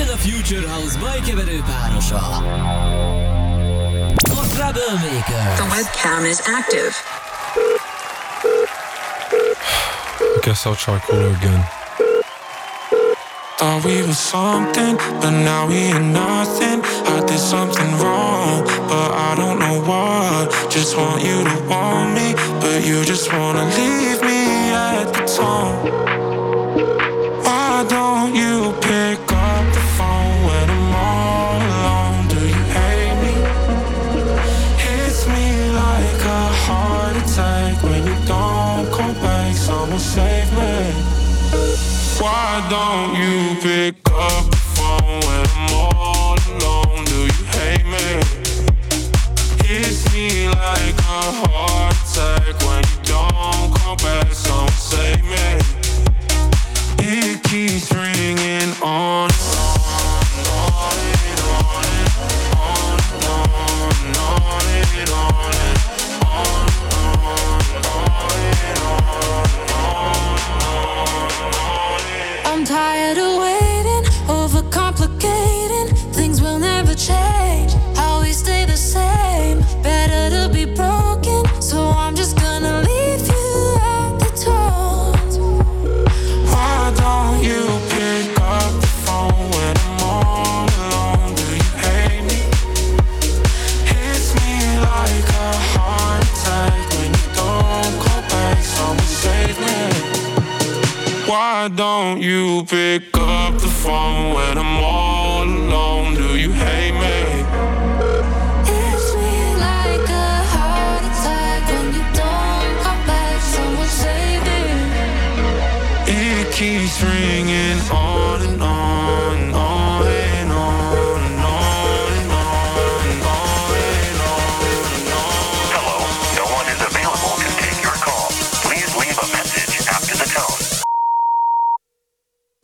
Jöjjön a Future House bajkeverő párosa. A Troublemaker. The webcam is active. I guess I'll try caller again. Thought we were something, but now we ain't nothing. I did something wrong, but I don't know what. Just want you to want me, but you just wanna leave me at the tone. Why don't you pick up the phone when I'm all alone? Do you hate me? Hits me like a heart attack when you don't come back. Someone save me. It keeps ringing on. and on and on and on and on and on and change. How we stay the same. Better to be broken, so I'm just gonna leave you at the door. Why don't you pick up the phone when I'm all alone? Do you hate me? Hits me like a heart attack when you don't call back. Someone save me. Why don't you pick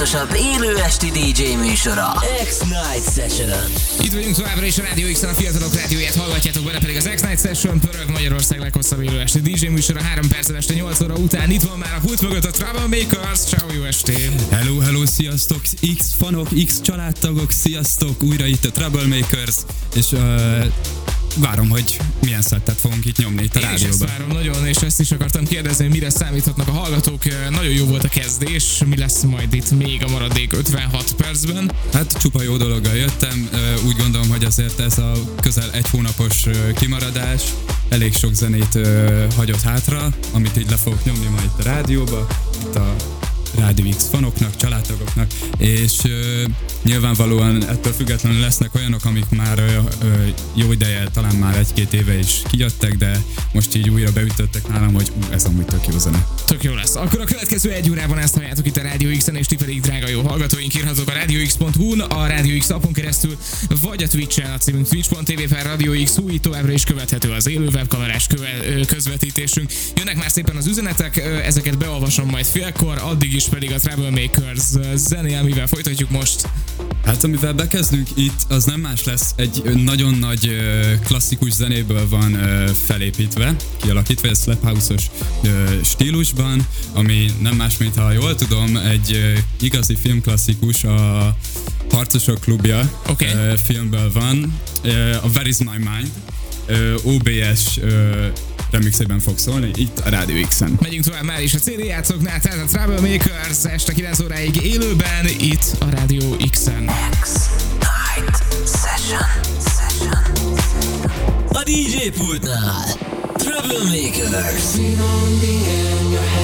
legváltozatosabb élő esti DJ műsora. X-Night Session. Itt vagyunk továbbra is a Rádió x a fiatalok rádióját hallgatjátok bele pedig az X-Night Session pörög Magyarország leghosszabb élő esti DJ műsora 3 perccel este 8 óra után. Itt van már a pult mögött a Troublemakers. Ciao, jó estét! Hello, hello, sziasztok! X fanok, X családtagok, sziasztok! Újra itt a Troublemakers, és uh, várom, hogy milyen szettet fogunk itt nyomni itt a Én is ezt rádióban. várom nagyon, és ezt is akartam kérdezni, hogy mire számíthatnak a hallgatók. Nagyon jó volt a kezdés, mi lesz majd itt még a maradék 56 percben. Hát csupa jó dologgal jöttem, úgy gondolom, hogy azért ez a közel egy hónapos kimaradás elég sok zenét hagyott hátra, amit így le fogok nyomni majd itt a rádióba, itt a Rádió X fanoknak, családtagoknak, és ö, nyilvánvalóan ettől függetlenül lesznek olyanok, amik már ö, ö, jó ideje, talán már egy-két éve is kijöttek, de most így újra beütöttek nálam, hogy ú, ez amúgy tök jó zene. Tök jó lesz. Akkor a következő egy órában ezt halljátok itt a Rádió X-en, és ti pedig, drága jó hallgatóink, írhatok a radiox.hu-n, a Rádió X appon keresztül, vagy a Twitch-en, a címünk twitch.tv per Rádió X új, továbbra is követhető az élő webkamerás köve- közvetítésünk. Jönnek már szépen az üzenetek, ezeket beolvasom majd félkor, addig is pedig a Troublemakers ö, zené, amivel folytatjuk most. Hát amivel bekezdünk itt, az nem más lesz, egy nagyon nagy klasszikus zenéből van felépítve, kialakítva, egy slap house-os stílusban, ami nem más, mint ha jól tudom, egy igazi filmklasszikus, a Harcosok klubja Oké. ö, filmből van, a Where is my mind, OBS remixében fog szólni, itt a Radio X-en. Megyünk tovább már is a CD játszóknál, tehát a Troublemakers este 9 óráig élőben itt a Rádió X-en. Night session. Session. A DJ pultnál Troublemakers Where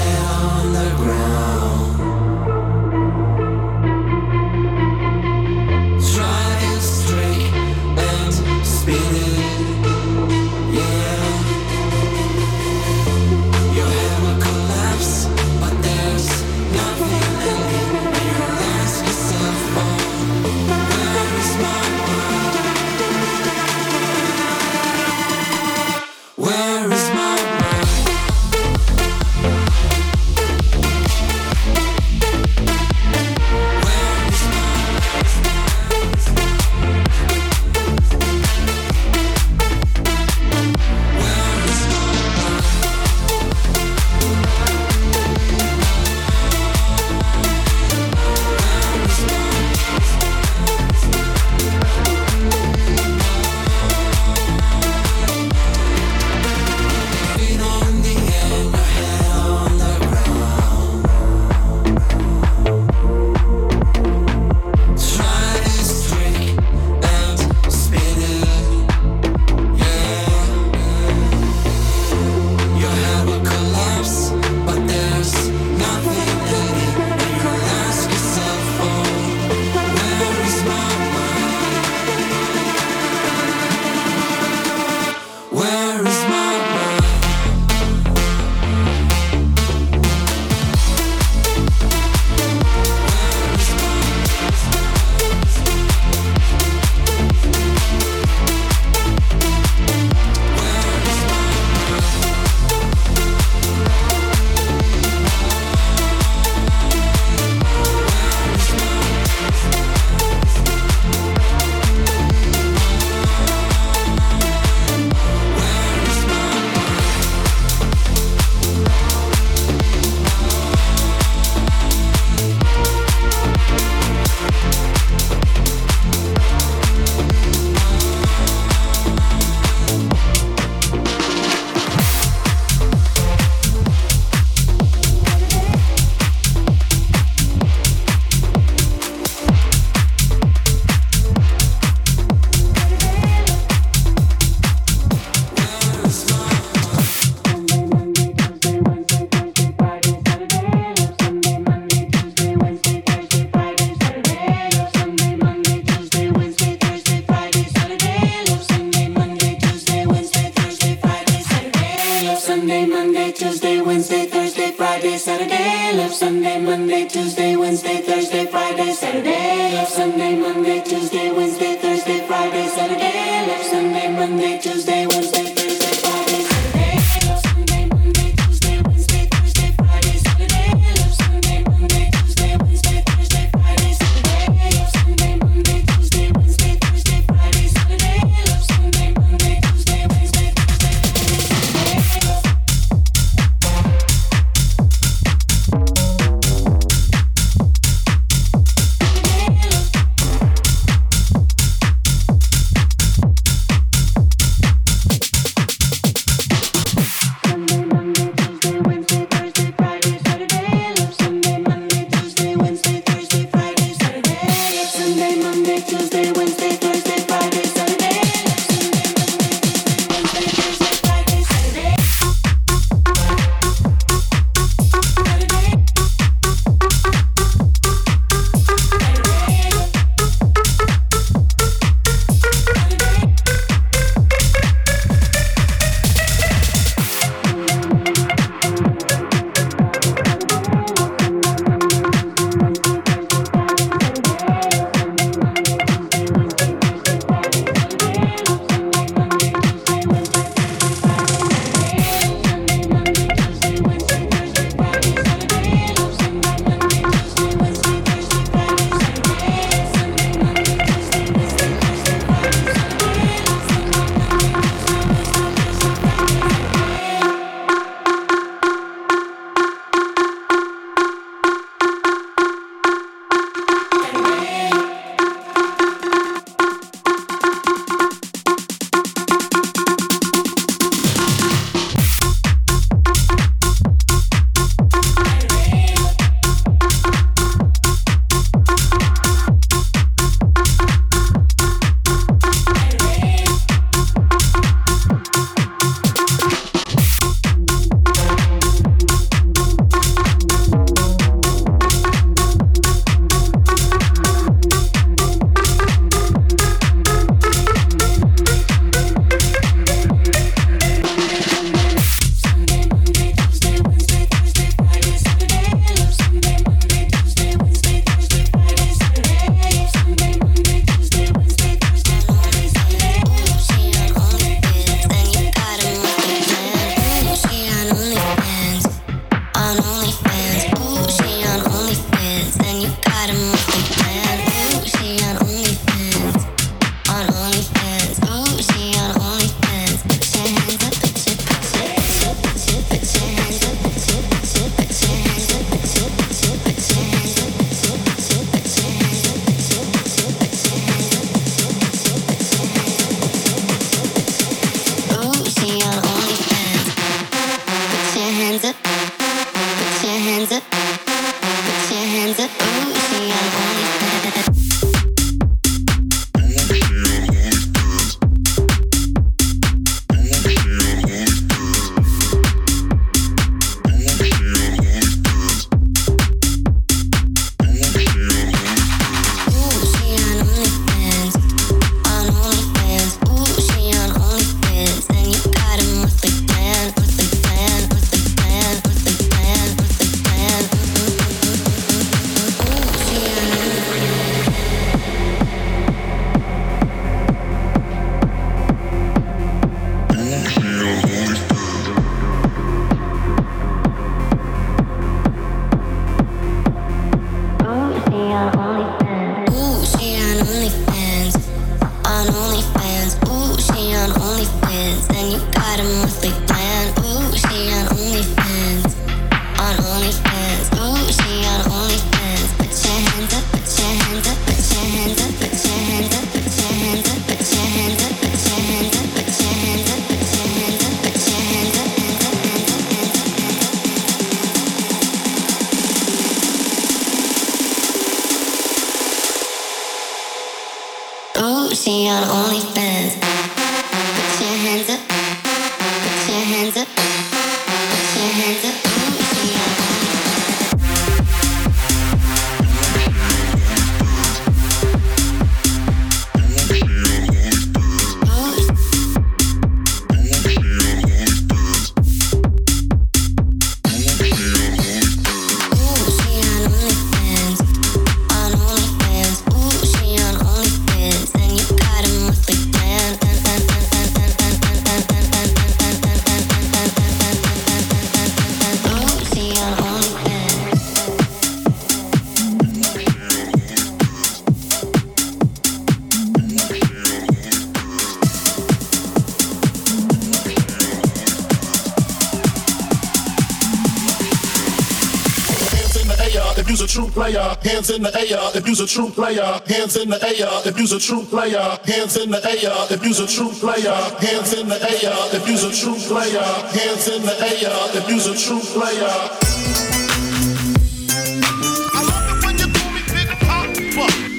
Hands in the air if you's a true player. Hands in the air if you's a true player. Hands in the air if you's a true player. Hands in the air if you's a true player. Hands in the air if you's a true player.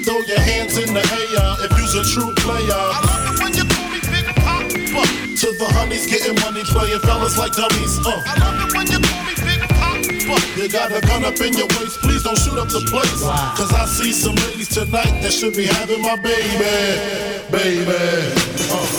Throw your hands in the air if you's a true player. I love it when you call me Big Papa. To the honeys getting money, playing fellas like dummies. Uh. I love it when you call me Papa. You got a gun up in your waist, please don't shoot up the place. Cause I see some ladies tonight that should be having my baby, baby. Uh.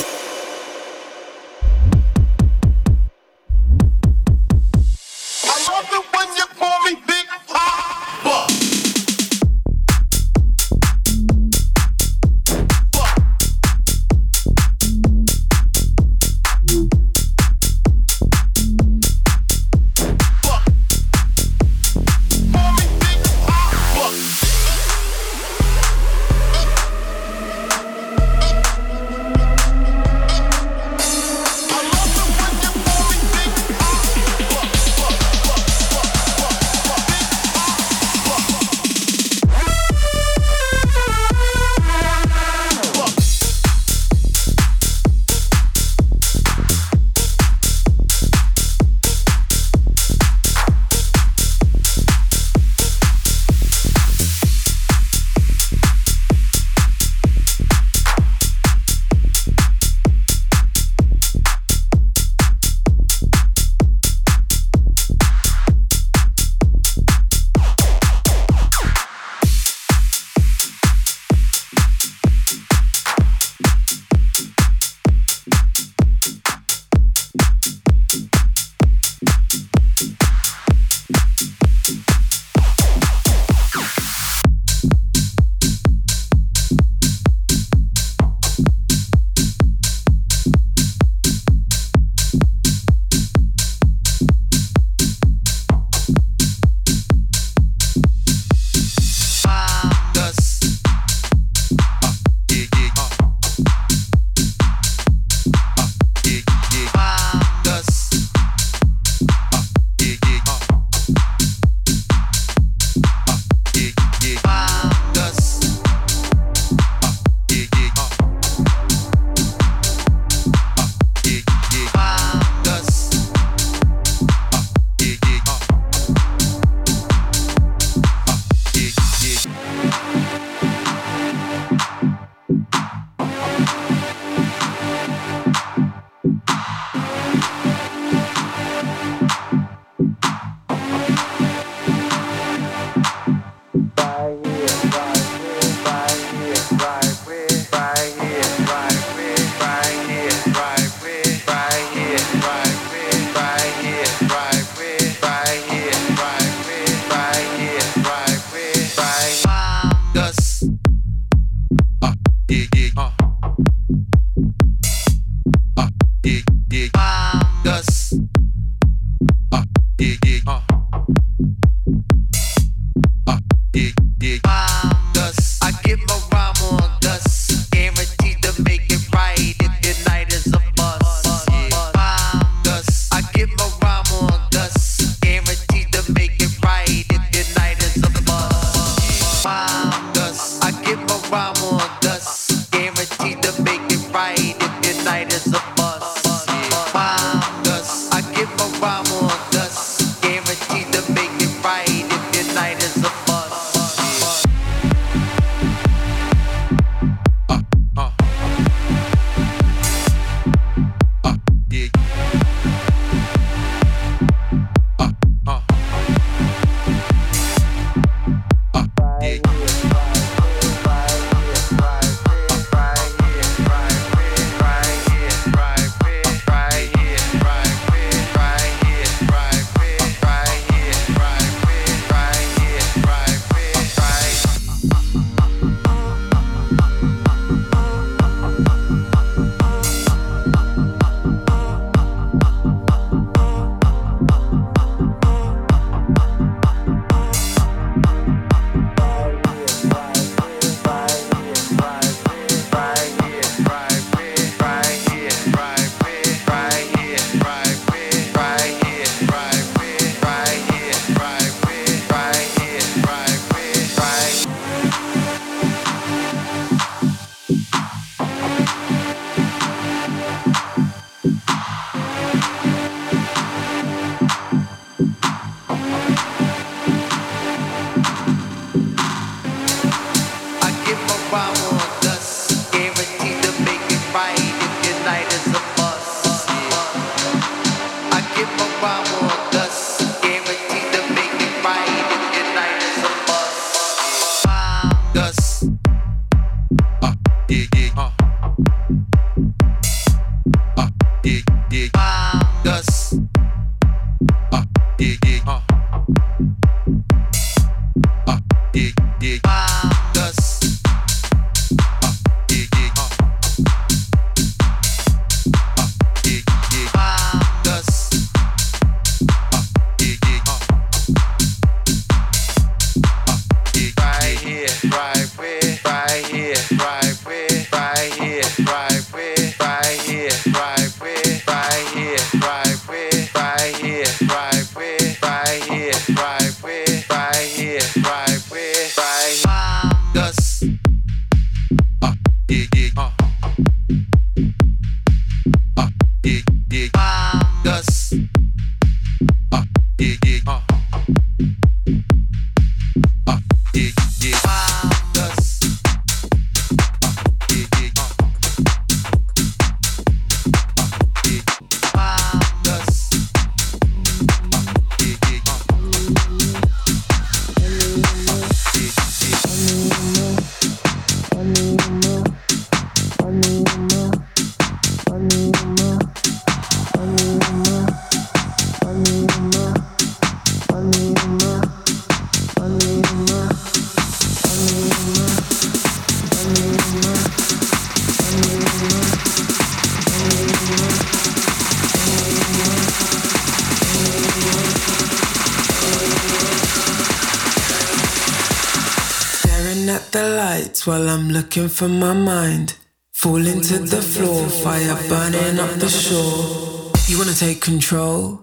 Looking for my mind. Falling to the floor, fire burning up the shore. You wanna take control?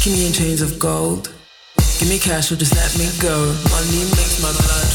Keep me in chains of gold. Give me cash or just let me go. Money makes my blood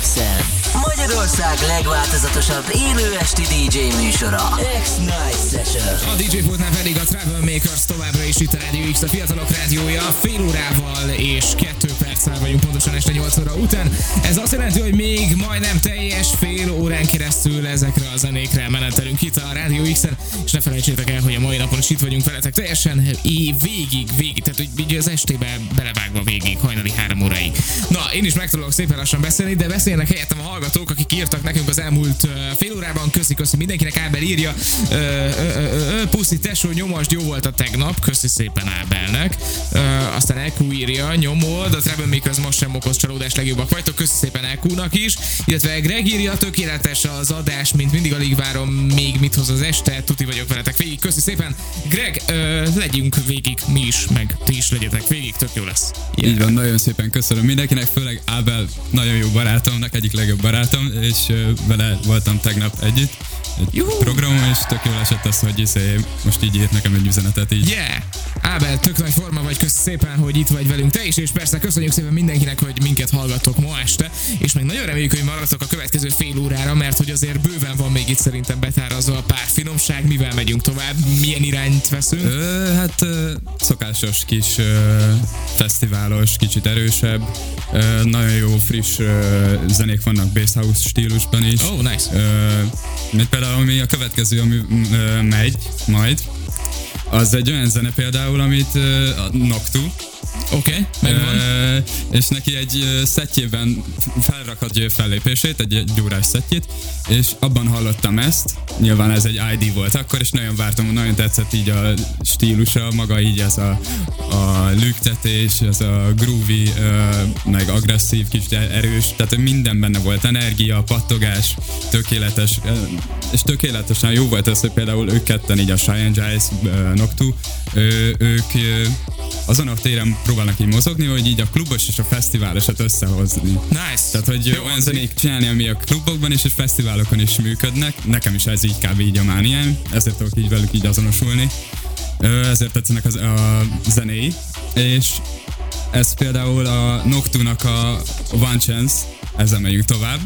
X Magyarország legváltozatosabb élő esti DJ műsora. X-Night Session. A DJ pultnál pedig a Travel Makers továbbra is itt a Rádió X, a fiatalok rádiója fél órával és kettő perccel vagyunk pontosan este 8 óra után. Ez azt jelenti, hogy még majdnem teljes fél órán keresztül ezekre a zenékre menetelünk itt a Rádió X-en, és ne felejtsétek el, hogy a mai napon is itt vagyunk veletek teljesen év végig, végig, tehát hogy így az estébe belevágva végig, hajnali három óráig. Na, én is megtanulok szépen lassan beszélni, de beszélnek helyettem a hallgatók, akik írtak nekünk az elmúlt fél órában. Köszi, köszi mindenkinek. Ábel írja, ö, ö, ö, puszi tesó, nyomast, jó volt a tegnap. Köszi szépen Ábelnek. Aztán EQ írja, nyomod, a Travel Makers most sem okoz csalódás, legjobbak vagytok. Köszi szépen EQ-nak is. Illetve Greg írja, tökéletes az adás, mint mindig alig várom még mit hoz az este. Tuti vagyok veletek végig. Köszi szépen. Greg, legyünk végig mi is, meg ti is legyetek végig, tök jó lesz. Így van, nagyon szépen köszönöm mindenkinek, főleg Ábel nagyon jó barátomnak, egyik legjobb barátom, és vele voltam tegnap együtt. Egy programon, és tök jól esett az, hogy iszé, most így írt nekem egy üzenetet így. Yeah! Ábel, tök nagy forma vagy, kösz szépen, hogy itt vagy velünk. Te is, és persze köszönjük szépen mindenkinek, hogy minket hallgattok ma este, és még nagyon reméljük, hogy maradtok a következő fél órára, mert hogy azért bőven van még itt szerintem betárazva a pár finomság, mivel megyünk tovább, milyen irányt veszünk. Ö, hát ö, szokásos kis ö, fesztiválos, kicsit erősebb, ö, nagyon jó friss ö, zenék vannak bass house stílusban is. Oh, nice. Ö, például ami a következő, ami ö, megy majd, az egy olyan zene például, amit a Noctu, Oké, okay, és neki egy szettjében felrakhat egy fellépését, egy, órás szettjét, és abban hallottam ezt, nyilván ez egy ID volt akkor, és nagyon vártam, nagyon tetszett így a stílusa, maga így ez a, a lüktetés, ez a groovy, meg agresszív, kicsit erős, tehát minden benne volt, energia, pattogás, tökéletes, és tökéletesen jó volt ez, hogy például ők ketten így a Shy and ö, Noctu, ők azon a téren próbálnak így mozogni, hogy így a klubos és a fesztiválosat összehozni. Nice! Tehát, hogy Jó, olyan zenék csinálni, ami a klubokban és a fesztiválokon is működnek. Nekem is ez így kb. így a mániám, ezért tudok így velük így azonosulni. Ezért tetszenek az, a zenéi, és ez például a Noctunak a One Chance, ezzel megyünk tovább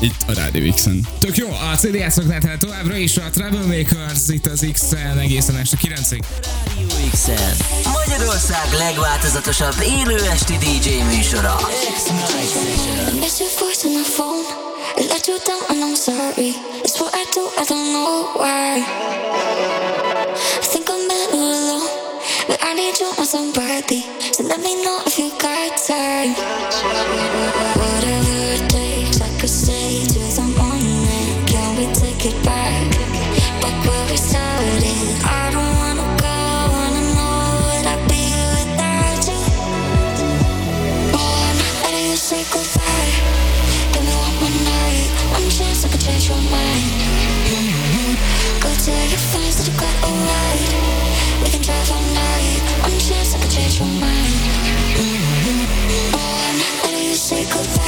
itt a Rádió X-en. Tök jó, a CD szoknál tehát továbbra is a Troublemakers itt az X-en egészen este 9-ig. Rádió X-en, Magyarország legváltozatosabb élő esti DJ műsora. X-Night It's your voice on the phone. I let you down and I'm sorry. It's what I do, I don't know why. I think I'm better alone. But I need you on somebody. So let me know if you got time. Whatever. đến sáng mai, can we take it back? Back where we started? I don't wanna go, wanna know where I'd be without you. One, are you sick of? If you want one night, one chance I could change your mind. One, go to your friends to get a ride. We can drive all night, one chance I could change your mind. One, are you say goodbye.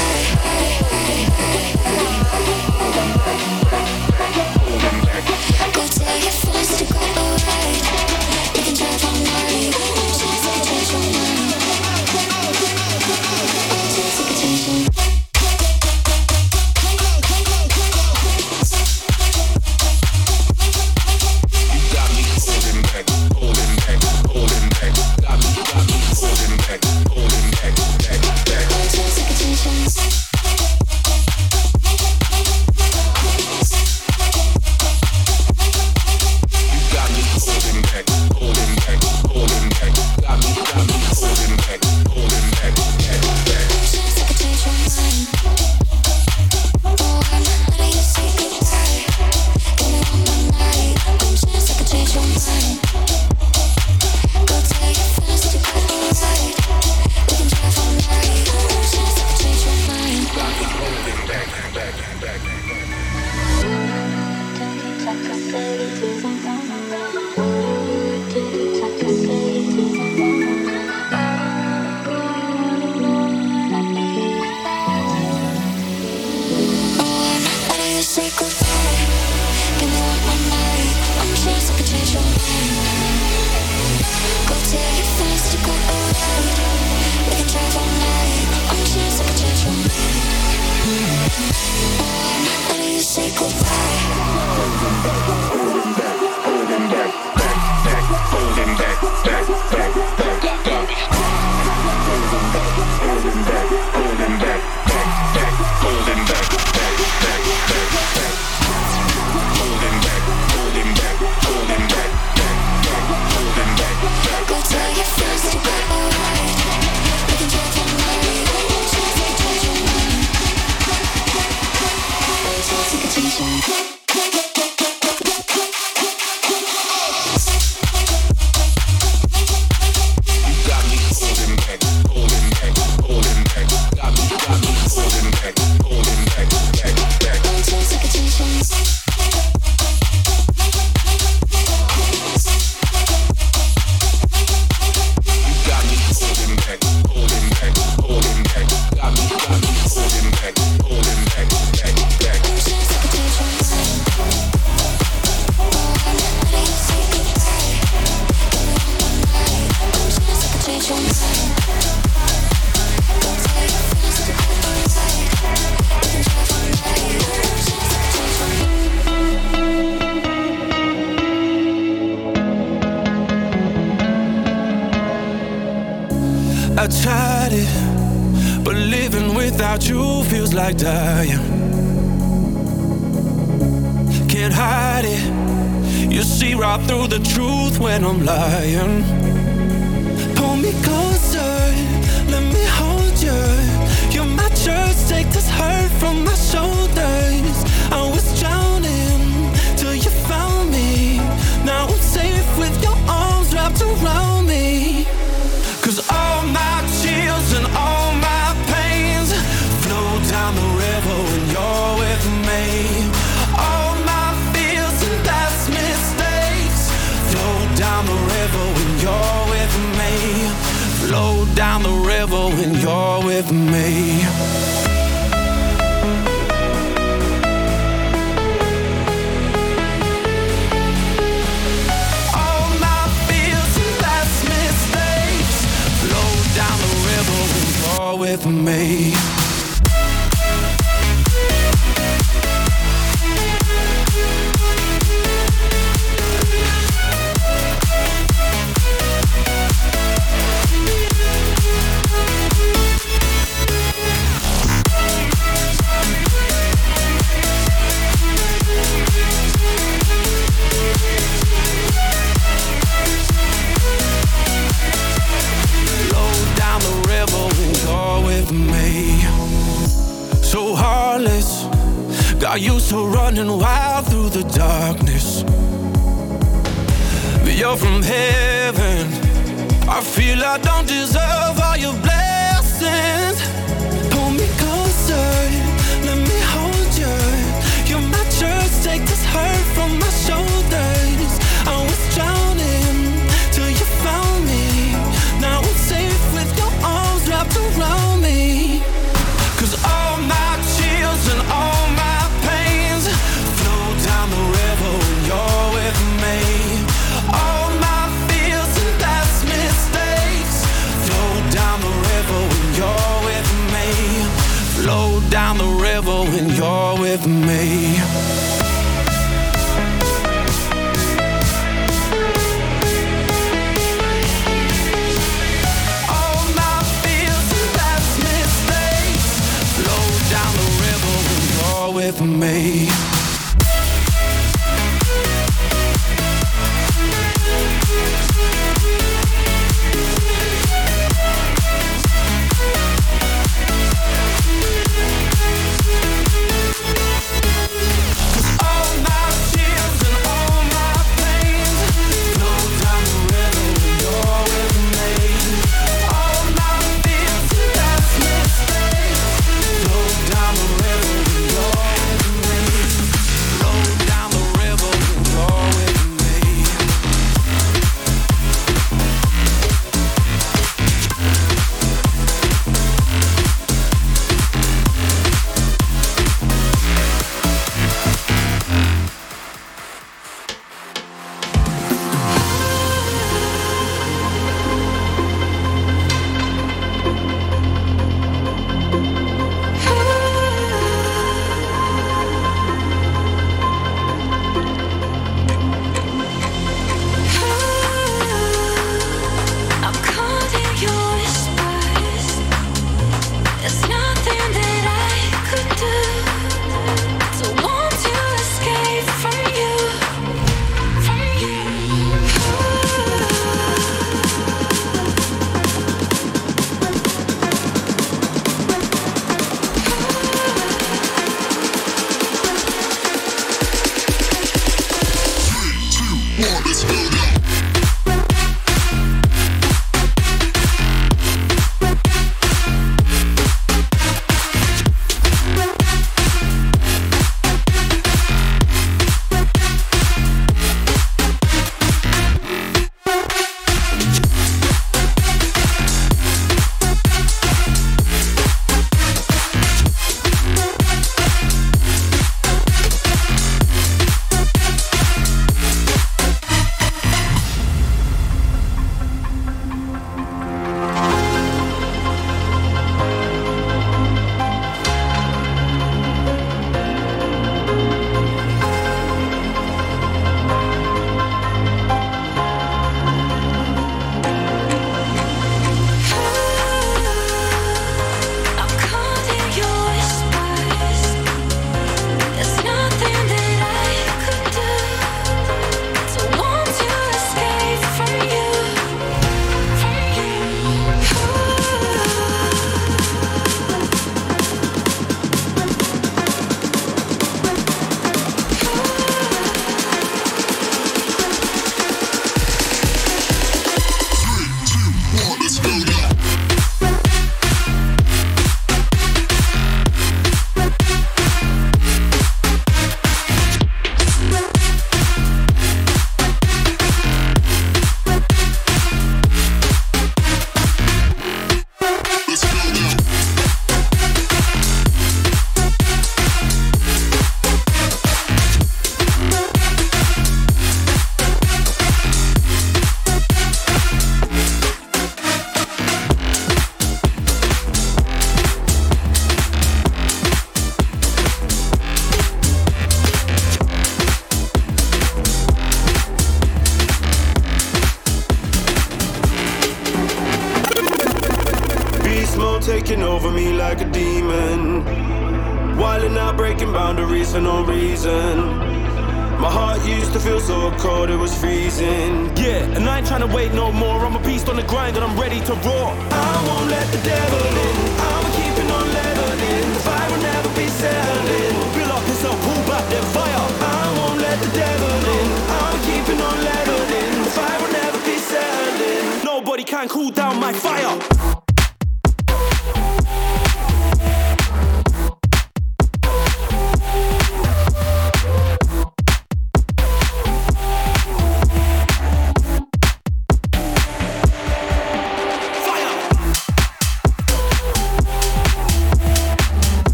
Can cool down my fire.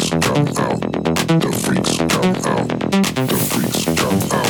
freaks come out. The freaks come out. The freaks come out.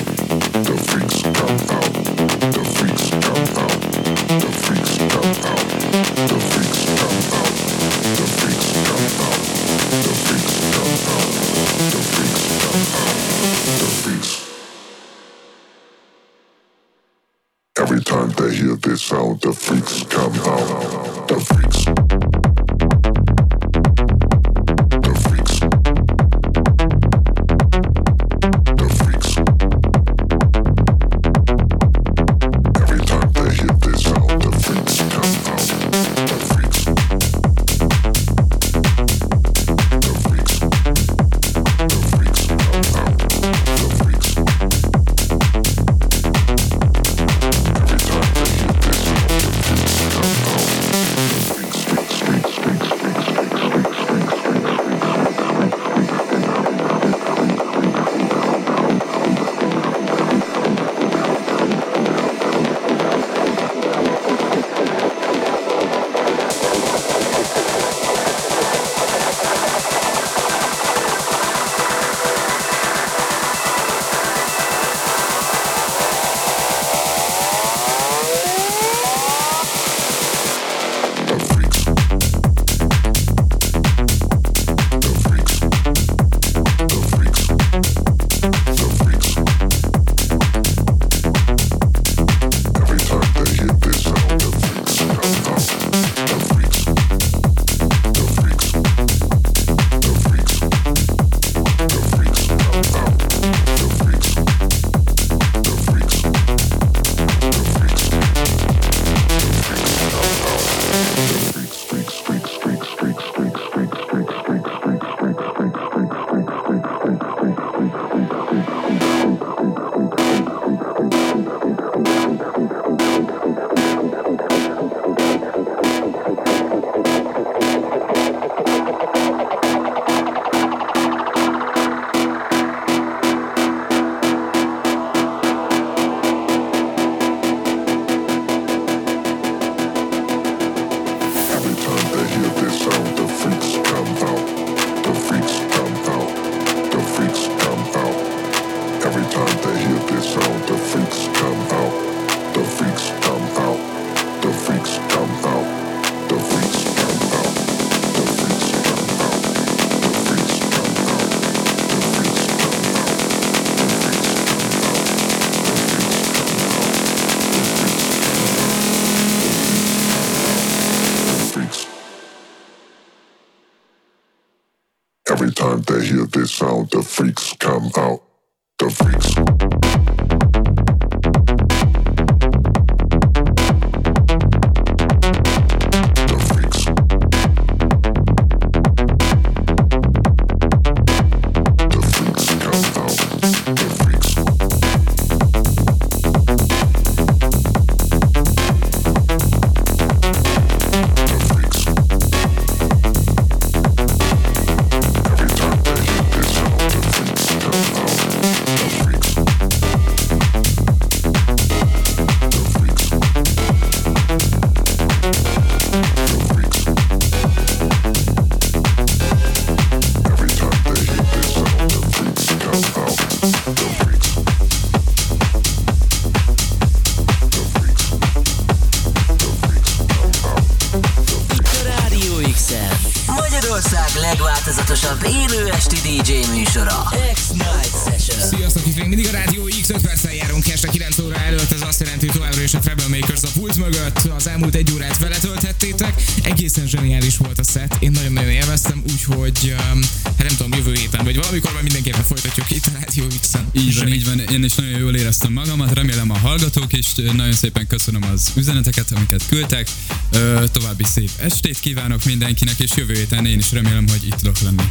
az elmúlt egy órát vele tölthettétek. Egészen zseniális volt a set, én nagyon-nagyon élveztem, úgyhogy um, hát nem tudom, jövő héten, vagy valamikor már mindenképpen folytatjuk itt a Rádió x Így van, így van, én is nagyon jól éreztem magamat, remélem a hallgatók is, nagyon szépen köszönöm az üzeneteket, amiket küldtek, Ö, további szép estét kívánok mindenkinek, és jövő héten én is remélem, hogy itt tudok lenni.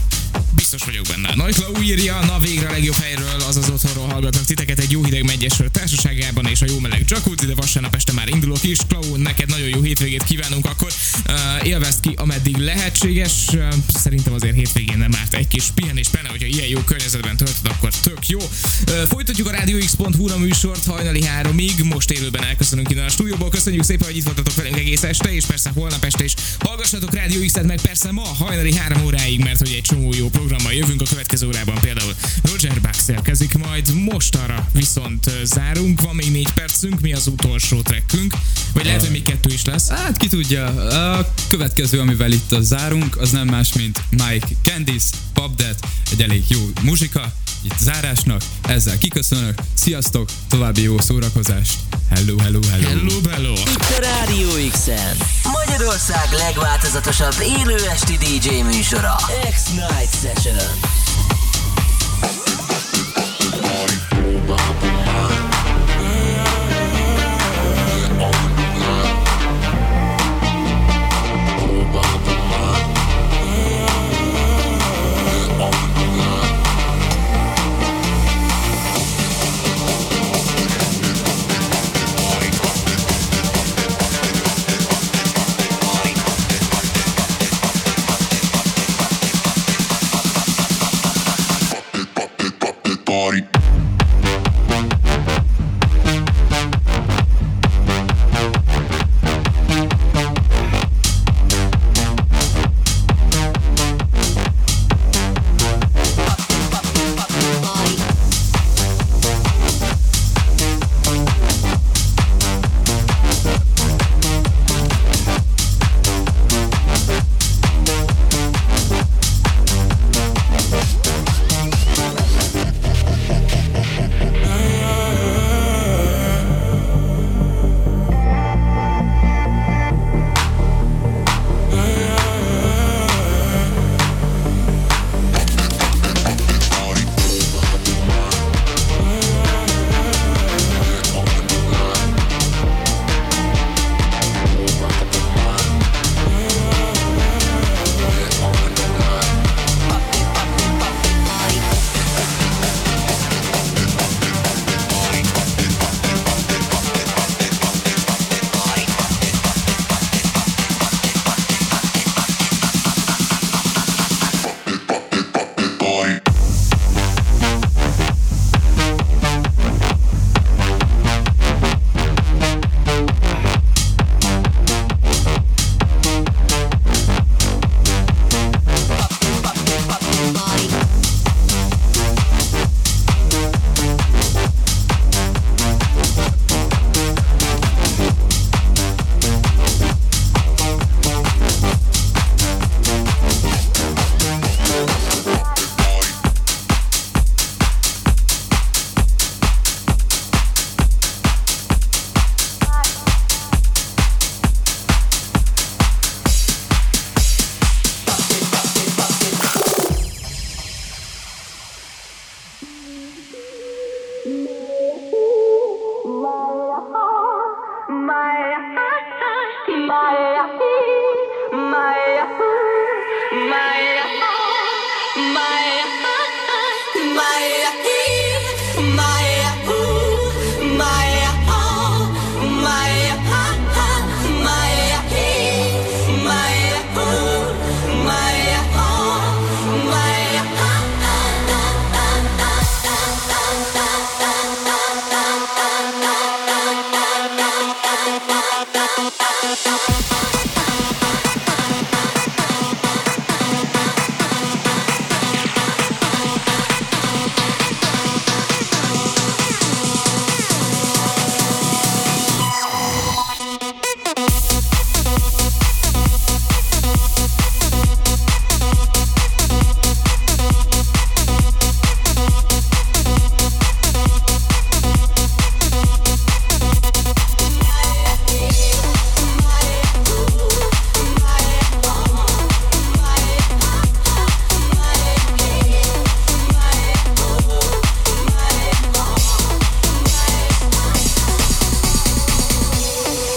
Biztos vagyok benne. Nagy Klau írja, na végre a legjobb helyről, azaz otthonról hallgatok titeket egy jó hideg megyesről társaságában és a jó meleg jacuzzi, de vasárnap este már indulok is. Klau, neked nagyon jó hétvégét kívánunk, akkor uh, élvezd ki, ameddig lehetséges. Uh, szerintem azért hétvégén nem árt egy kis pihenés, benne, hogyha ilyen jó környezetben töltöd, akkor tök jó. Uh, folytatjuk a rádióx.hu a műsort hajnali háromig, most élőben elköszönünk innen a stúdióból. Köszönjük szépen, hogy itt voltatok velünk egész este, és persze holnap este is hallgassatok Rádió meg persze ma hajnali három óráig, mert hogy egy csomó jó programmal jövünk a következő órában. Például Roger Bucks érkezik, majd most arra viszont zárunk, van még négy percünk, mi az utolsó trekkünk, vagy lehet, hogy még kettő is lesz. Hát ki tudja, a következő, amivel itt zárunk, az nem más, mint Mike Candice, Pop That, egy elég jó muzsika, itt zárásnak, ezzel kiköszönök, sziasztok, további jó szórakozást, hello, hello, hello. Hello, hello. Itt a Rádió x Magyarország legváltozatosabb élő esti DJ műsora, X-Night Session. Bye.